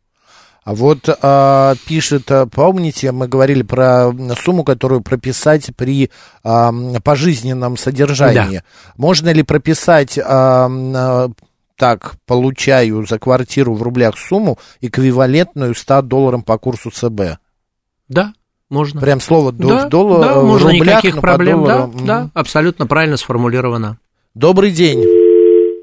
A: А вот а, пишет, а, помните, мы говорили про сумму, которую прописать при а, пожизненном содержании. Можно ли прописать а, а, так, получаю за квартиру в рублях сумму, эквивалентную 100 долларам по курсу ЦБ?
B: Да, можно.
A: Прям слово до,
B: да,
A: в доллар,
B: да,
A: в
B: можно,
A: рублях,
B: никаких проблем, да, да, абсолютно правильно сформулировано.
A: Добрый день.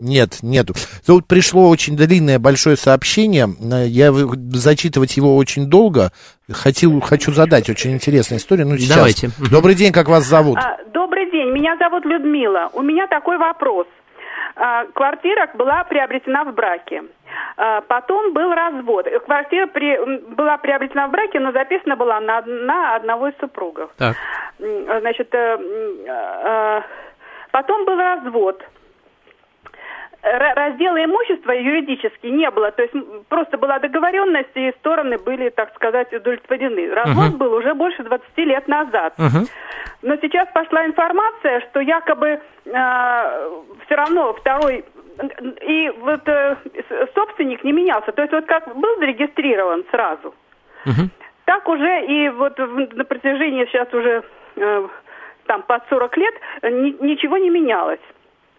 A: Нет, нету. Тут пришло очень длинное большое сообщение. Э, Я зачитывать его очень долго. Хотел, хочу задать очень интересную историю. Ну, сейчас.
B: Давайте.
A: Добрый день, как вас зовут?
K: А, Добрый день, меня зовут Людмила. У меня такой вопрос. А, Квартира была приобретена в браке. А, Потом был развод. Квартира при- была приобретена в браке, но записана была на, на одного из супругов.
B: Так.
K: М, Значит, э, потом был развод. Раздела имущества юридически не было, то есть просто была договоренность, и стороны были, так сказать, удовлетворены. Развод
L: Мгм.
K: был уже больше 20 лет назад. Но сейчас пошла информация, что якобы все равно второй и вот э, собственник не менялся. То есть вот как был зарегистрирован сразу, так уже и вот в- на протяжении сейчас уже э, там под 40 лет э, ни- ничего не менялось.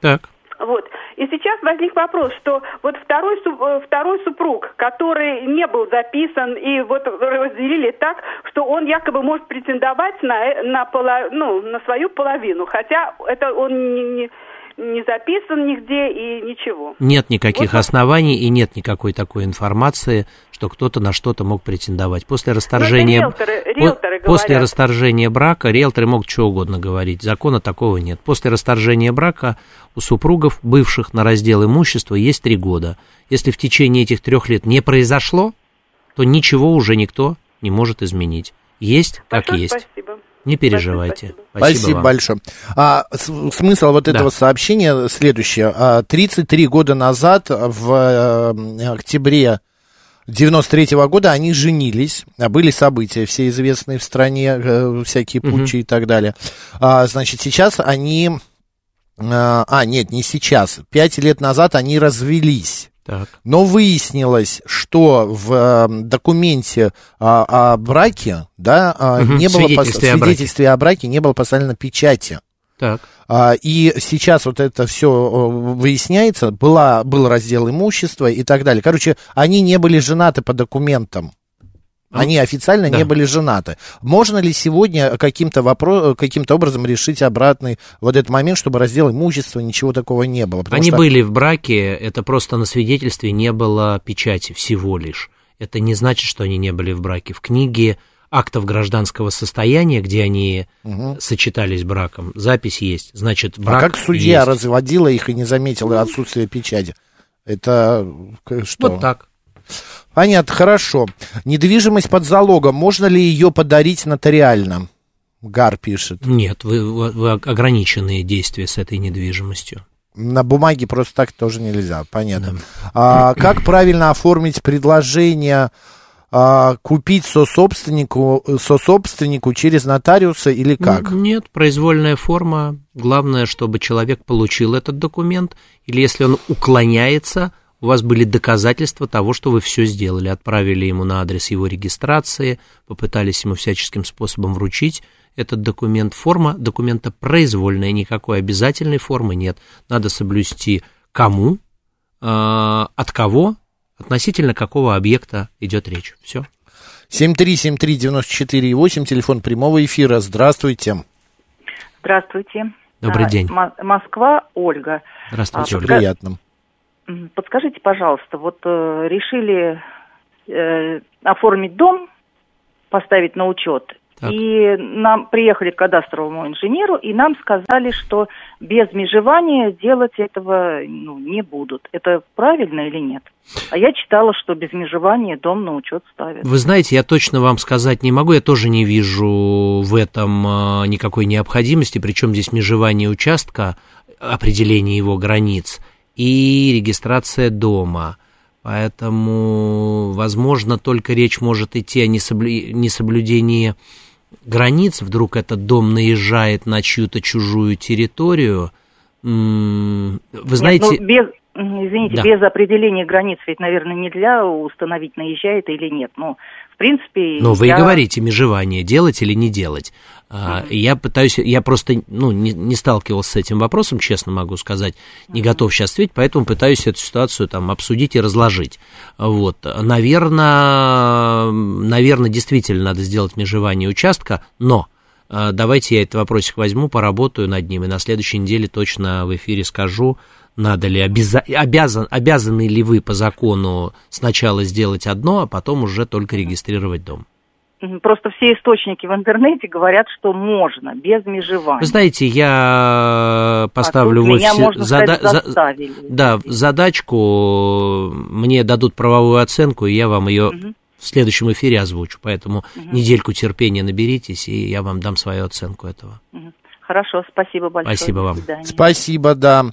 B: Так.
K: Вот. И сейчас возник вопрос, что вот второй, э, второй супруг, который не был записан, и вот разделили так, что он якобы может претендовать на, э- на, поло- ну, на свою половину, хотя это он не, не, не записан нигде и ничего.
B: Нет никаких оснований и нет никакой такой информации, что кто-то на что-то мог претендовать. После расторжения,
K: Ну, риэлторы-
B: по-
K: риэлторы
B: после расторжения брака риэлторы могут что угодно говорить. Закона такого нет. После расторжения брака у супругов, бывших на раздел имущества, есть три года. Если в течение этих трех лет не произошло, то ничего уже никто не может изменить. Есть, как
K: Большое
B: есть.
K: спасибо.
B: Не переживайте.
A: Спасибо,
B: вам.
A: большое. А, смысл вот этого сообщения следующее. А, 33 года назад, в э, октябре 93 года, они женились. А, Были события все известные в стране, э, всякие
L: Мгм.
A: путчи и так далее. А, значит, сейчас они... э, А, нет, не сейчас. Пять лет назад они развелись.
B: Так.
A: Но выяснилось, что в э, документе а, о браке, да, а,
B: Мгм,
A: не было пос-
B: свидетельстве о браке.
A: свидетельстве о браке не было поставлено печати.
B: Так.
A: А, И сейчас вот это все выясняется, была, был раздел имущества и так далее. Короче, они не были женаты по документам. Они официально
B: да.
A: не были женаты. Можно ли сегодня каким-то, вопро- каким-то образом решить обратный вот этот момент, чтобы раздел имущества, ничего такого не было?
B: Они
A: что-
B: были в браке, это просто на свидетельстве не было печати всего лишь. Это не значит, что они не были в браке. В книге актов гражданского состояния, где они
A: Мгм.
B: сочетались браком, запись есть. Значит, брак
A: а как судья
B: есть.
A: разводила их и не заметила отсутствие печати? Это что?
B: Вот так.
A: Понятно, хорошо. Недвижимость под залогом, можно ли ее подарить нотариально? Гар пишет.
B: Нет, вы, вы- ограниченные действия с этой недвижимостью.
A: На бумаге просто так тоже нельзя, понятно. А, как правильно оформить предложение а, купить сособственнику, сособственнику через нотариуса или как?
B: Нет, произвольная форма. Главное, чтобы человек получил этот документ, или если он уклоняется, у вас были доказательства того, что вы все сделали. Отправили ему на адрес его регистрации, попытались ему всяческим способом вручить этот документ. Форма документа произвольная, никакой обязательной формы нет. Надо соблюсти кому, э, от кого, относительно какого объекта идет речь. Все.
A: 7373948, телефон прямого эфира. Здравствуйте.
L: Здравствуйте.
B: Добрый
L: А,
B: день.
L: Мо- Москва, Ольга.
B: Здравствуйте,
L: А,
B: Ольга.
A: Приятно.
L: Подскажите, пожалуйста, вот э, решили э, оформить дом, поставить на учет,
B: Так.
L: и нам приехали к кадастровому инженеру, и нам сказали, что без межевания делать этого ну, не будут. Это правильно или нет? А я читала, что без межевания дом на учет ставят.
B: Вы знаете, я точно вам сказать не могу, я тоже не вижу в этом э, никакой необходимости, причем здесь межевание участка, определение его границ и регистрация дома. Поэтому, возможно, только речь может идти о несоблю- несоблюдении границ. Вдруг этот дом наезжает на чью-то чужую территорию. Вы знаете...
L: Нет, ну, без, Извините,
B: Да.
L: без определения границ ведь, наверное, нельзя установить, наезжает или нет. Ну, в принципе...
B: Но вы и говорите, межевание делать или не делать. А, Я пытаюсь, я просто ну, не, не сталкивался с этим вопросом, честно могу сказать, не готов сейчас ответить, поэтому пытаюсь эту ситуацию там обсудить и разложить. Вот. Наверное, наверное, действительно надо сделать межевание участка, но давайте я этот вопросик возьму, поработаю над ним, и на следующей неделе точно в эфире скажу, надо ли, обяза- обязан, обязаны ли вы по закону сначала сделать одно, а потом уже только регистрировать дом.
L: Просто все источники в интернете говорят, что можно, без межевания.
B: Вы знаете, я поставлю
L: А
B: в
L: меня, можно сказать, заставили.
B: да, задачку, мне дадут правовую оценку, и я вам ее в следующем эфире озвучу. Поэтому недельку терпения наберитесь, и я вам дам свою оценку этого.
L: Хорошо, спасибо большое.
B: Спасибо вам.
A: Спасибо, да.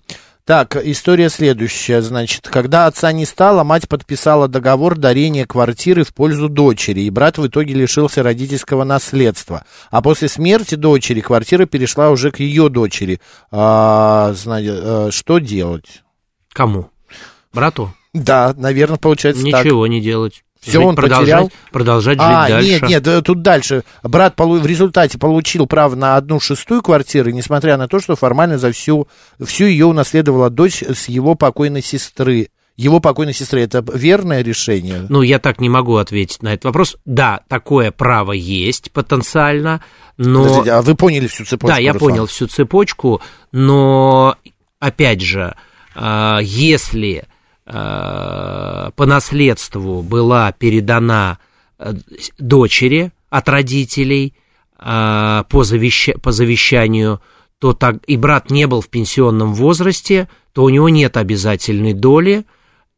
A: Так, история следующая, значит, когда отца не стало, мать подписала договор дарения квартиры в пользу дочери, и брат в итоге лишился родительского наследства. А после смерти дочери квартира перешла уже к ее дочери. А, знаете, э, что делать?
B: Кому? Брату?
A: Да, наверное, получается так.
B: Ничего не делать. Жить,
A: он
B: продолжать,
A: потерял?
B: продолжать жить
A: А,
B: дальше.
A: нет, нет, э, тут дальше. Брат полу- в результате получил право на одну шестую квартиру, несмотря на то, что формально за всю, всю ее унаследовала дочь с его покойной сестры. Его покойной сестры. Это верное решение?
B: Ну, я так не могу ответить на этот вопрос. Да, такое право есть потенциально, но...
A: Подождите, а вы поняли всю цепочку?
B: Да, я
A: Руслан?
B: понял всю цепочку, но, опять же, а, если по наследству была передана а, дочери от родителей а, по, завеща- по завещанию, то так, и брат не был в пенсионном возрасте, то у него нет обязательной доли,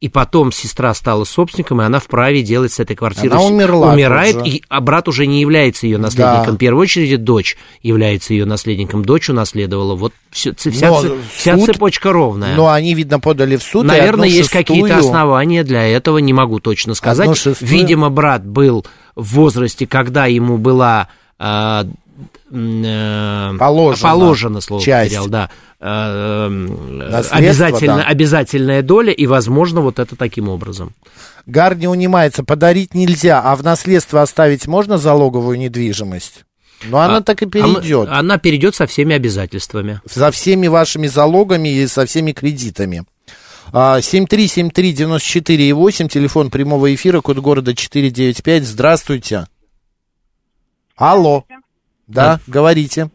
B: и потом сестра стала собственником, и она вправе делать с этой квартирой.
A: Она умерла
B: Умирает,
A: тоже.
B: и, а брат уже не является ее наследником.
A: Да.
B: В первую очередь дочь является ее наследником. Дочь унаследовала. Вот ц- вся,
A: Но
B: вся
A: суд-
B: цепочка ровная.
A: Но они, видно, подали в суд.
B: Наверное, есть какие-то основания для этого, не могу точно сказать. Видимо, брат был в возрасте, когда ему была а,
A: Положено.
B: положено слово
A: Часть.
B: потерял, да, э, м,
A: Наследство,
B: обязательно,
A: да.
B: обязательная доля, и, возможно, вот это таким образом.
A: Гар не унимается, подарить нельзя, а в наследство оставить можно залоговую недвижимость? Но она
B: А-
A: так и
B: а
A: перейдет.
B: она перейдет со всеми обязательствами.
A: со всеми вашими залогами и со всеми кредитами. А, 7373948, телефон прямого эфира, код города 495. Здравствуйте. Алло. Да, говорите.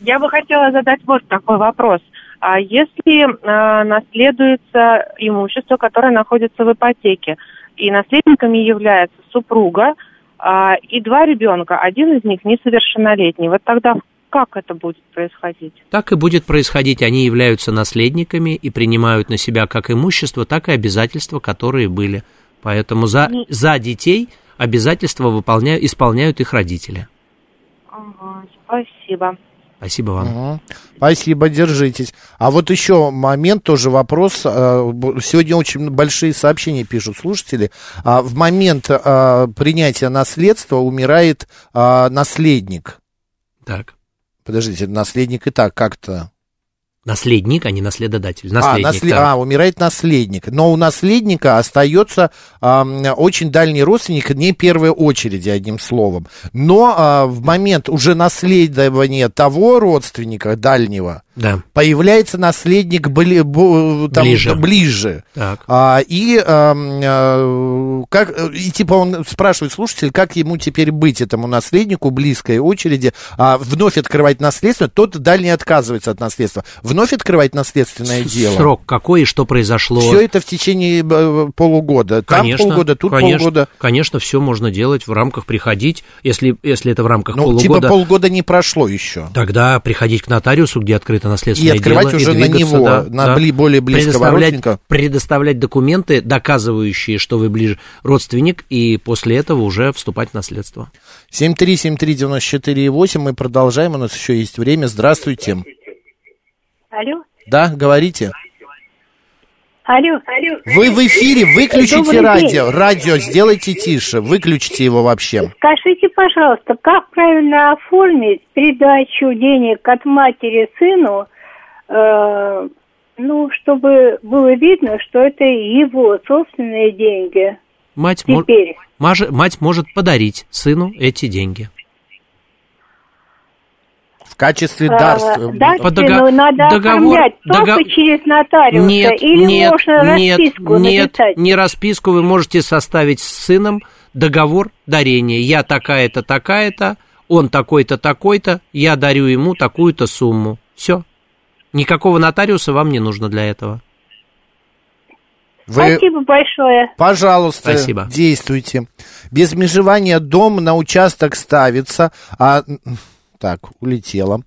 M: Я бы хотела задать вот такой вопрос. А если э, наследуется имущество, которое находится в ипотеке, и наследниками является супруга а, и два ребенка, один из них несовершеннолетний, вот тогда как это будет происходить?
B: Так и будет происходить. Они являются наследниками и принимают на себя как имущество, так и обязательства, которые были. Поэтому за, за детей обязательства выполняют, исполняют их родители.
M: Ага, спасибо.
B: Спасибо вам.
A: Мгм. Спасибо, держитесь. А вот еще момент, тоже вопрос. б- Сегодня очень большие сообщения пишут слушатели. А В момент э, принятия наследства умирает наследник.
B: Так.
A: Подождите, наследник и так как-то...
B: Наследник, а не наследодатель.
A: А,
B: Наследник.
A: насле-
B: да.
A: а, умирает наследник. Но у наследника остается ам, очень дальний родственник, не первой очереди, одним словом. Но а, в момент уже наследования того родственника дальнего
B: Да.
A: появляется наследник бли- там,
B: Ближе.
A: ближе.
B: Так.
A: А, и, а, как, и типа он спрашивает слушатель, как ему теперь быть этому наследнику близкой очереди, а, вновь открывать наследство, тот дальний отказывается от наследства. Вновь открывать наследственное дело.
B: Срок какой и что произошло?
A: Все это в течение э, полугода. Там
B: Конечно,
A: полгода, тут
B: конечно,
A: полгода.
B: Конечно, все можно делать в рамках приходить, если, если это в рамках
A: Ну,
B: полугода.
A: типа полгода не прошло еще.
B: Тогда приходить к нотариусу, где открыто наследственное
A: И открывать
B: дело,
A: уже на
B: двигаться,
A: него,
B: да,
A: на
B: да.
A: более близкого
B: предоставлять,
A: родственника.
B: предоставлять документы, доказывающие, что вы ближе родственник, и после этого уже вступать в наследство.
A: 7373948, мы продолжаем, у нас еще есть время. Здравствуйте.
N: Алло,
A: Да, говорите.
N: алло, алло.
A: Вы в эфире, выключите
N: Добрый день.
A: радио. Радио сделайте тише, выключите его вообще.
N: Скажите, пожалуйста, как правильно оформить передачу денег от матери сыну э, ну, чтобы было видно, что это его собственные деньги.
B: Мать,
N: Теперь.
B: маже- мать может подарить сыну эти деньги.
A: В качестве
N: А,
A: дарства.
N: дарственную
B: По дого-
N: надо
B: договор-
N: оформлять только через нотариуса
B: Нет,
N: или
B: нет,
N: можно
B: нет,
N: расписку
B: нет,
N: написать?
B: не расписку вы можете составить с сыном договор дарения. Я такая-то, такая-то, он такой-то, такой-то, я дарю ему такую-то сумму. Все. Никакого нотариуса вам не нужно для этого.
A: Вы,
N: Спасибо большое.
A: пожалуйста,
B: Спасибо.
A: действуйте. Без межевания дом на участок ставится, а... Так, улетела.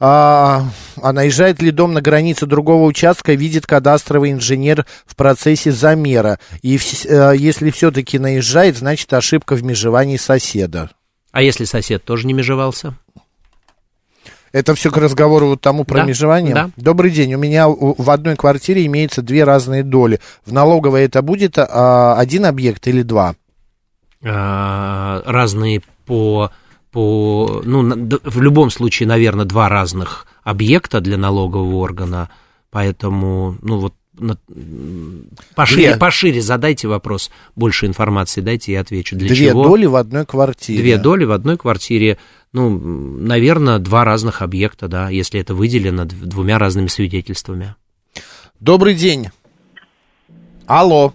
A: А, а наезжает ли дом на границу другого участка, видит кадастровый инженер в процессе замера. И вс- э, если все-таки наезжает, значит ошибка в межевании соседа.
B: А если сосед тоже не межевался?
A: Это все к разговору вот тому про
B: Да,
A: межевание?
B: да.
A: Добрый день. У меня в одной квартире имеется две разные доли. В налоговой это будет а, один объект или два?
B: А, разные по, по ну, в любом случае, наверное, два разных объекта для налогового органа, поэтому, ну, вот пошире,
A: Две.
B: пошире задайте вопрос, больше информации дайте, я отвечу. Для
A: Две
B: чего?
A: доли в одной квартире.
B: Две доли в одной квартире, ну, наверное, два разных объекта, да, если это выделено дв- двумя разными свидетельствами.
A: Добрый день. Алло.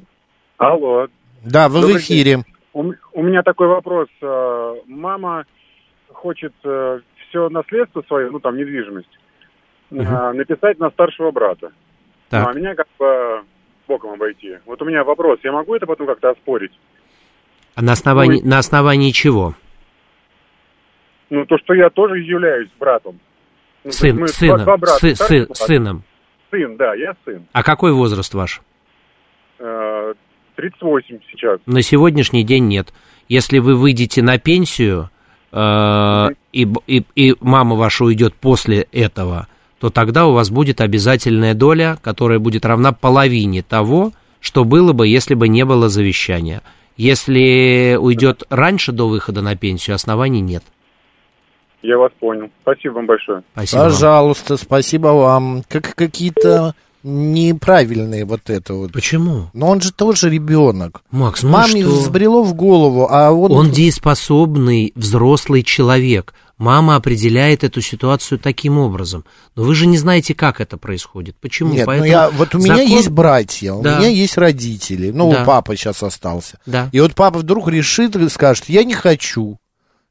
O: Алло.
A: Да, вы
O: Добрый
A: в эфире.
O: У, м- у меня такой вопрос. Э, Мама хочет все наследство свое, ну там недвижимость, э, написать на старшего брата.
B: Так.
O: Ну, а меня как бы боком обойти. Вот у меня вопрос. Я могу это потом как-то оспорить?
B: А на основании,
O: Ой.
B: на основании чего?
O: Ну, то, что я тоже являюсь братом. Ну,
B: Сын, сыном,
O: два- два
B: сы- сы- сыном.
O: Сын, да, я сын.
B: А какой возраст ваш?
O: Э, 38 сейчас.
B: На сегодняшний день нет. Если вы выйдете на пенсию, э, и, б- и, и мама ваша уйдет после этого, то тогда у вас будет обязательная доля, которая будет равна половине того, что было бы, если бы не было завещания. Если уйдет раньше до выхода на пенсию, оснований нет.
O: Я вас понял. Спасибо вам большое.
B: Спасибо вам.
A: Пожалуйста, спасибо вам. Как какие-то неправильные вот это вот.
B: Почему?
A: Но он же тоже ребенок.
B: Макс, ну
A: Маме
B: что?
A: взбрело в голову, а он...
B: Он дееспособный взрослый человек. Мама определяет эту ситуацию таким образом. Но вы же не знаете, как это происходит. Почему?
A: Нет,
B: Поэтому
A: ну я, вот у меня
B: закон-
A: есть братья, у
B: Да.
A: меня есть родители. Ну,
B: Да.
A: папа сейчас остался.
B: Да.
A: И вот папа вдруг решит и скажет, я не хочу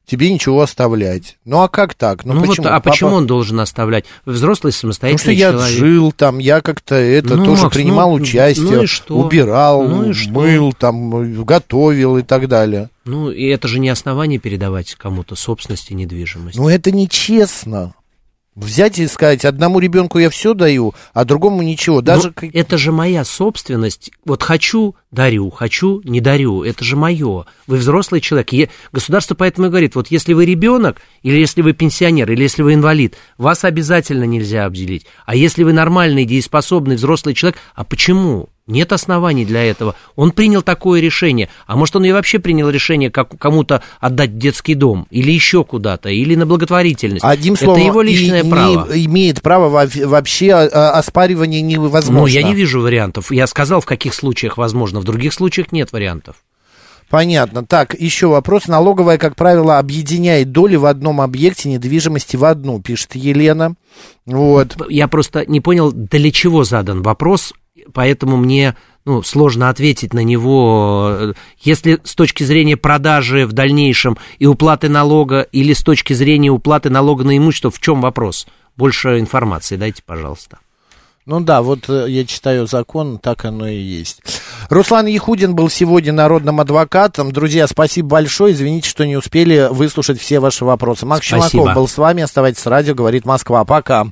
A: тебе ничего оставлять. Ну, а как так? Ну,
B: Ну, вот,
A: почему?
B: а
A: Папа-
B: почему он должен оставлять? Взрослый
A: Потому
B: самостоятельный
A: что я
B: человек.
A: жил там, я как-то это
B: Ну,
A: тоже
B: Макс,
A: принимал
B: ну,
A: участие,
B: ну и что?
A: убирал,
B: Ну и что?
A: мыл, там, готовил и так далее.
B: Ну, и это же не основание передавать кому-то собственность и недвижимость.
A: Ну, это нечестно. Взять и сказать, одному ребенку я все даю, а другому ничего. Даже
B: Ну, это же моя собственность. Вот хочу, дарю, хочу, не дарю. Это же мое. Вы взрослый человек. Е- Государство поэтому и говорит, вот если вы ребенок, или если вы пенсионер, или если вы инвалид, вас обязательно нельзя обделить. А если вы нормальный, дееспособный взрослый человек, а почему? Нет оснований для этого. Он принял такое решение. А может, он и вообще принял решение как кому-то отдать детский дом, или еще куда-то, или на благотворительность.
A: Одним словом,
B: Это его
A: и
B: личное
A: не
B: право.
A: имеет права во- вообще а, оспаривание невозможно.
B: Ну, я не вижу вариантов. Я сказал, в каких случаях возможно, в других случаях нет вариантов.
A: Понятно. Так, еще вопрос. Налоговая, как правило, объединяет доли в одном объекте недвижимости в одну, пишет Елена. Вот.
B: Я просто не понял, для чего задан вопрос, поэтому мне ну, сложно ответить на него. Если с точки зрения продажи в дальнейшем и уплаты налога, или с точки зрения уплаты налога на имущество, в чем вопрос? Больше информации дайте, пожалуйста.
A: Ну да, вот э, я читаю закон, так оно и есть. Руслан Яхудин был сегодня народным адвокатом. Друзья, спасибо большое. Извините, что не успели выслушать все ваши вопросы. Макс
B: Спасибо.
A: Челноков был с вами. Оставайтесь с радио, говорит Москва. Пока.